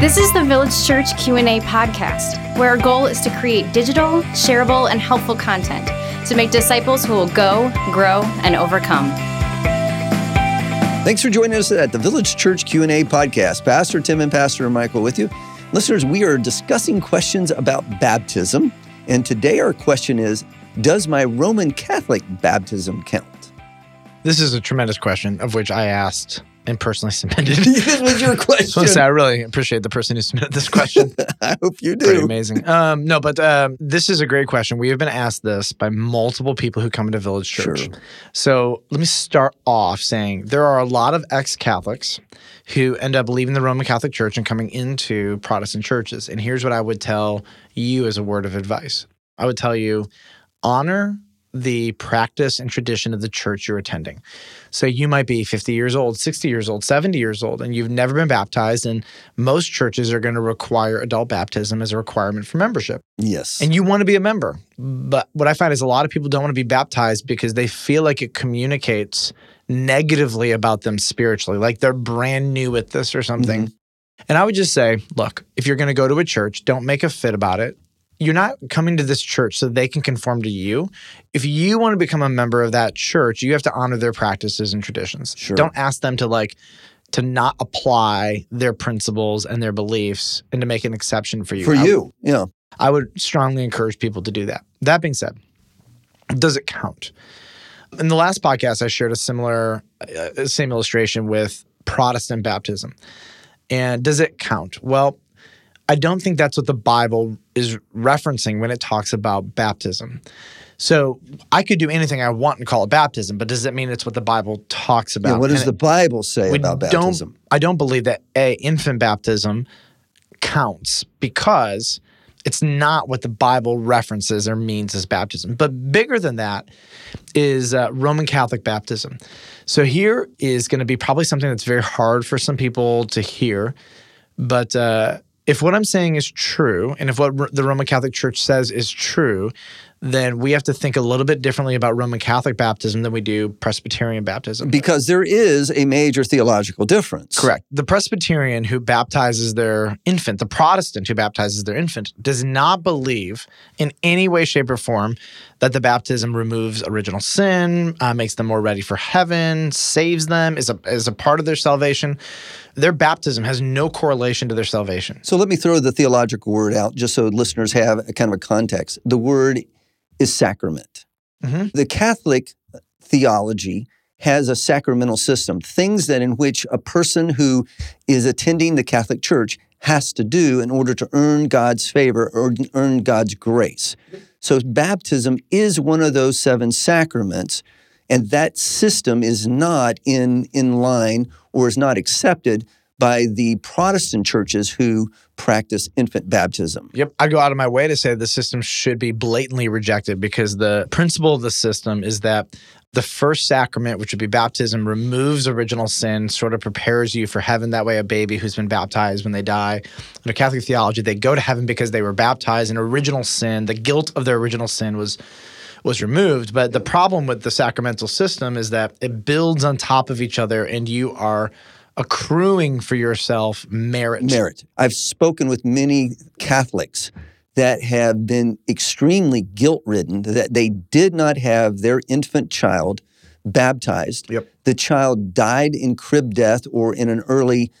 This is the Village Church Q&A podcast, where our goal is to create digital, shareable, and helpful content to make disciples who will go, grow, and overcome. Thanks for joining us at the Village Church Q&A podcast. Pastor Tim and Pastor Michael with you. Listeners, we are discussing questions about baptism, and today our question is, does my Roman Catholic baptism count? This is a tremendous question of which I asked and personally submitted. this was your question. I say I really appreciate the person who submitted this question. I hope you do. Pretty amazing. Um, no, but um, this is a great question. We have been asked this by multiple people who come into Village Church. Sure. So let me start off saying there are a lot of ex-Catholics who end up leaving the Roman Catholic Church and coming into Protestant churches. And here's what I would tell you as a word of advice. I would tell you honor the practice and tradition of the church you're attending. So you might be 50 years old, 60 years old, 70 years old, and you've never been baptized. And most churches are going to require adult baptism as a requirement for membership. Yes. And you want to be a member. But what I find is a lot of people don't want to be baptized because they feel like it communicates negatively about them spiritually, like they're brand new at this or something. Mm-hmm. And I would just say, look, if you're going to go to a church, don't make a fit about it. You're not coming to this church so they can conform to you. If you want to become a member of that church, you have to honor their practices and traditions. Sure. Don't ask them to like to not apply their principles and their beliefs and to make an exception for you. For I- you, yeah. I would strongly encourage people to do that. That being said, does it count? In the last podcast, I shared a similar, uh, same illustration with Protestant baptism. And does it count? Well, I don't think that's what the Bible is referencing when it talks about baptism. So I could do anything I want and call it baptism, but does it mean it's what the Bible talks about? yeah. What does And the Bible say about baptism? I don't believe that a infant baptism counts because it's not what the Bible references or means as baptism. But bigger than that is uh, Roman Catholic baptism. So here is going to be probably something that's very hard for some people to hear, but. Uh, if what I'm saying is true, and if what the Roman Catholic Church says is true, then we have to think a little bit differently about Roman Catholic baptism than we do Presbyterian baptism. Because there is a major theological difference. Correct. The Presbyterian who baptizes their infant, the Protestant who baptizes their infant, does not believe in any way, shape, or form that the baptism removes original sin, uh, makes them more ready for heaven, saves them, is a, is a part of their salvation. Their baptism has no correlation to their salvation. So let me throw the theological word out just so listeners have a kind of a context. The word is sacrament. Mhm. The Catholic theology has a sacramental system, things that in which a person who is attending the Catholic Church has to do in order to earn God's favor or earn God's grace. So baptism is one of those seven sacraments, and that system is not in, in line or is not accepted by the Protestant churches who practice infant baptism. Yep. I go out of my way to say the system should be blatantly rejected because the principle of the system is that the first sacrament, which would be baptism, removes original sin, sort of prepares you for heaven. That way, a baby who's been baptized when they die, a Catholic theology, they go to heaven because they were baptized in original sin. The guilt of their original sin was was removed. But the problem with the sacramental system is that it builds on top of each other, and you are accruing for yourself merit. merit. I've spoken with many Catholics that have been extremely guilt ridden that they did not have their infant child baptized. Yep. The child died in crib death or in an early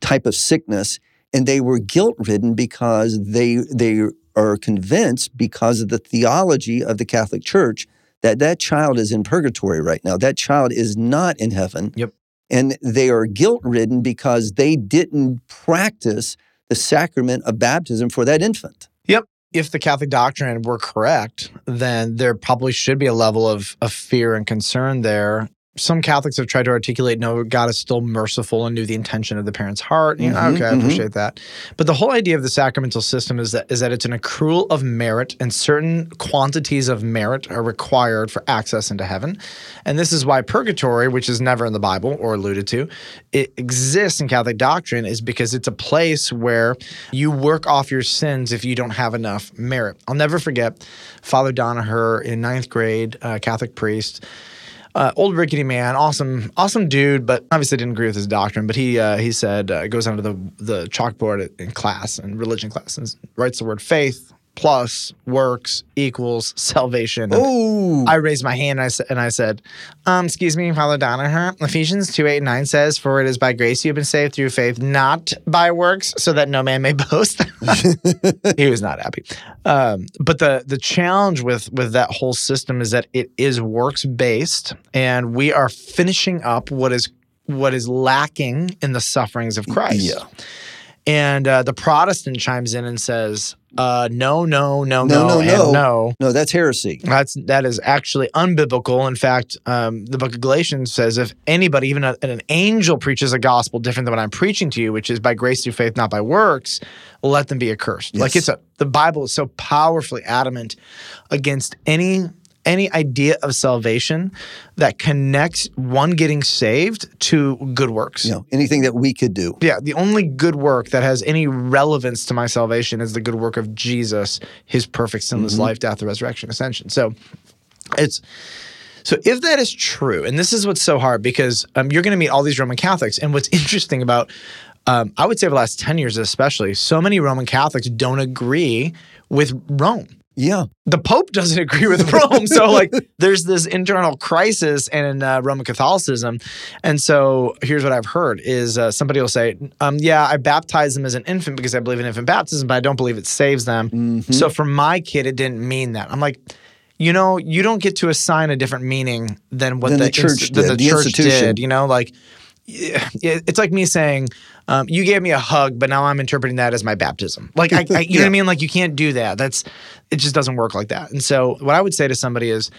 type of sickness, and they were guilt ridden because they they are convinced because of the theology of the Catholic Church that that child is in purgatory right now. That child is not in heaven. Yep. And they are guilt ridden because they didn't practice the sacrament of baptism for that infant. Yep. If the Catholic doctrine were correct, then there probably should be a level of, of fear and concern there. Some Catholics have tried to articulate, no, God is still merciful and knew the intention of the parent's heart. You know, Mhm, okay, I mhm. appreciate that. But the whole idea of the sacramental system is that is that it's an accrual of merit, and certain quantities of merit are required for access into heaven. And this is why purgatory, which is never in the Bible or alluded to, it exists in Catholic doctrine, is because it's a place where you work off your sins if you don't have enough merit. I'll never forget Father Donaher in ninth grade, uh, Catholic priest uh, old rickety man, awesome, awesome dude, but obviously didn't agree with his doctrine. But he uh, he said uh, goes onto the the chalkboard in class and religion class and writes the word faith plus works equals salvation. Oh, I raised my hand and I, sa- and I said, um, excuse me, Father Donaher, Ephesians 2, 8, and 9 says, For it is by grace you have been saved through faith, not by works, so that no man may boast. he was not happy. Um, but the the challenge with with that whole system is that it is works based, and we are finishing up what is what is lacking in the sufferings of Christ. Yeah. And uh, the Protestant chimes in and says, uh, no, no, no, No, no, no, no. no. no, that's heresy. That's that is actually unbiblical. In fact, um, the book of Galatians says if anybody, even a, an angel, preaches a gospel different than what I'm preaching to you, which is by grace through faith, not by works, let them be accursed. Like it's a the Bible is so powerfully adamant against any any idea of salvation that connects one getting saved to good works. You know, anything that we could do. Yeah, the only good work that has any relevance to my salvation is the good work of Jesus, his perfect sinless life, death, resurrection, ascension. So it's so if that is true, and this is what's so hard because um, you're going to meet all these Roman Catholics, and what's interesting about um, I would say over the last ten years, especially, so many Roman Catholics don't agree with Rome Yeah. the Pope doesn't agree with Rome. so like there's this internal crisis in uh, Roman Catholicism. And so here's what I've heard is uh, somebody will say, um, yeah, I baptized them as an infant because I believe in infant baptism, but I don't believe it saves them. Mm-hmm. So for my kid, it didn't mean that. I'm like, you know, you don't get to assign a different meaning than what Than the, the church inst- did, the, the church institution. did. You know, like yeah, it's like me saying, um, you gave me a hug, but now I'm interpreting that as my baptism. Like, I, I, you know what I mean? Like, you can't do that. That's it. Just doesn't work like that. And so, what I would say to somebody is,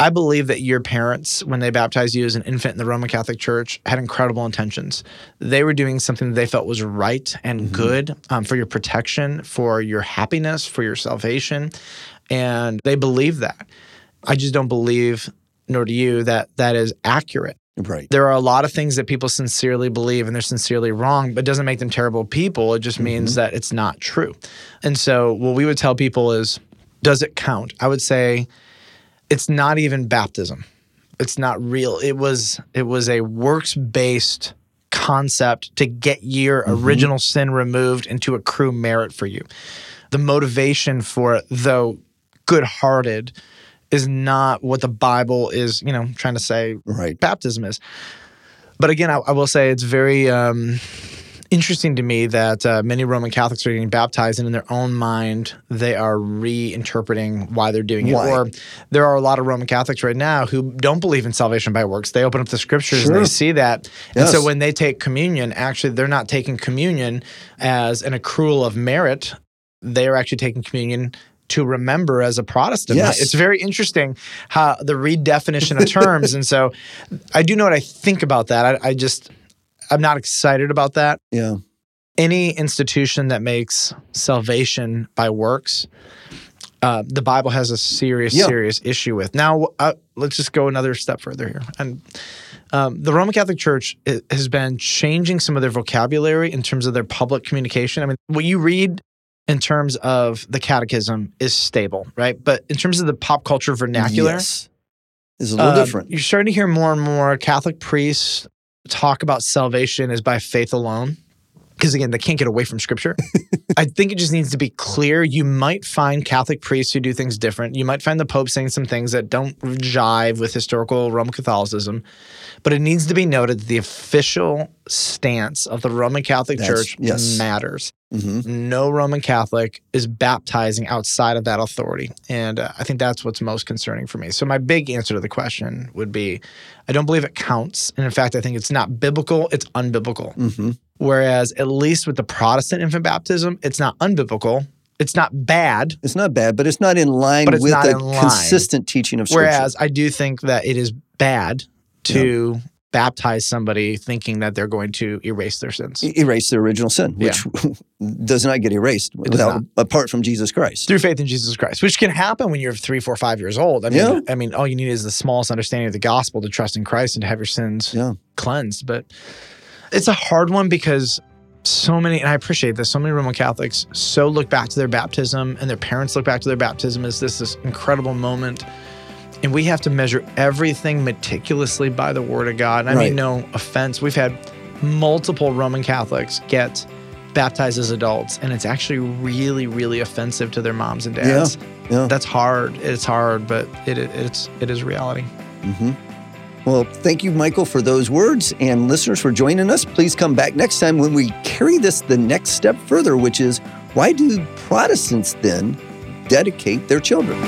I believe that your parents, when they baptized you as an infant in the Roman Catholic Church, had incredible intentions. They were doing something that they felt was right and good um, for your protection, for your happiness, for your salvation, and they believe that. I just don't believe, nor do you, that that is accurate Right. there are a lot of things that people sincerely believe and they're sincerely wrong, but it doesn't make them terrible people. It just mm-hmm. means that it's not true. And so, what we would tell people is, does it count? I would say it's not even baptism. It's not real. It was it was a works based concept to get your mm-hmm. original sin removed and to accrue merit for you. The motivation for it, though good hearted, is not what the Bible is, you know, trying to say Right. baptism is. But again, I, I will say it's very um, interesting to me that uh, many Roman Catholics are getting baptized, and in their own mind, they are reinterpreting why they're doing it. Why? Or there are a lot of Roman Catholics right now who don't believe in salvation by works. They open up the scriptures and they see that. And so when they take communion, actually, they're not taking communion as an accrual of merit. They are actually taking communion to remember as a Protestant. Yes. It's very interesting how the redefinition of terms. and so I do know what I think about that. I, I just, I'm not excited about that. Yeah. Any institution that makes salvation by works, uh, the Bible has a serious, Yeah. serious issue with. Now, uh, let's just go another step further here. And um, the Roman Catholic Church has been changing some of their vocabulary in terms of their public communication. I mean, what you read in terms of the catechism is stable, right? But in terms of the pop culture vernacular, Yes. It's a little um, different. You're starting to hear more and more Catholic priests talk about salvation as by faith alone. Because again, they can't get away from scripture. I think it just needs to be clear. You might find Catholic priests who do things different. You might find the Pope saying some things that don't jive with historical Roman Catholicism. But it needs to be noted that the official stance of the Roman Catholic That's- Church yes. matters hmm no Roman Catholic is baptizing outside of that authority. And uh, I think that's what's most concerning for me. So, my big answer to the question would be I don't believe it counts. And in fact, I think it's not biblical, it's unbiblical. hmm Whereas, at least with the Protestant infant baptism, it's not unbiblical, it's not bad. It's not bad, but it's not in line with the consistent teaching of Scripture. Whereas, I do think that it is bad to baptize somebody thinking that they're going to erase their sins. Erase their original sin, which does not get erased without apart from Jesus Christ. through faith in Jesus Christ, which can happen when you're three, four, five years old. I mean, Yeah. I mean, all you need is the smallest understanding of the gospel to trust in Christ and to have your sins Yeah. cleansed. But it's a hard one because so many, and I appreciate this, so many Roman Catholics so look back to their baptism and their parents look back to their baptism as this this incredible moment and we have to measure everything meticulously by the word of God. And I Right. mean, no offense. We've had multiple Roman Catholics get baptized as adults, and it's actually really, really offensive to their moms and dads. yeah. That's hard. It's hard, but it, it it's it is reality. Mm-hmm. Well, thank you, Michael, for those words, and listeners for joining us. Please come back next time when we carry this the next step further, which is why do Protestants then dedicate their children?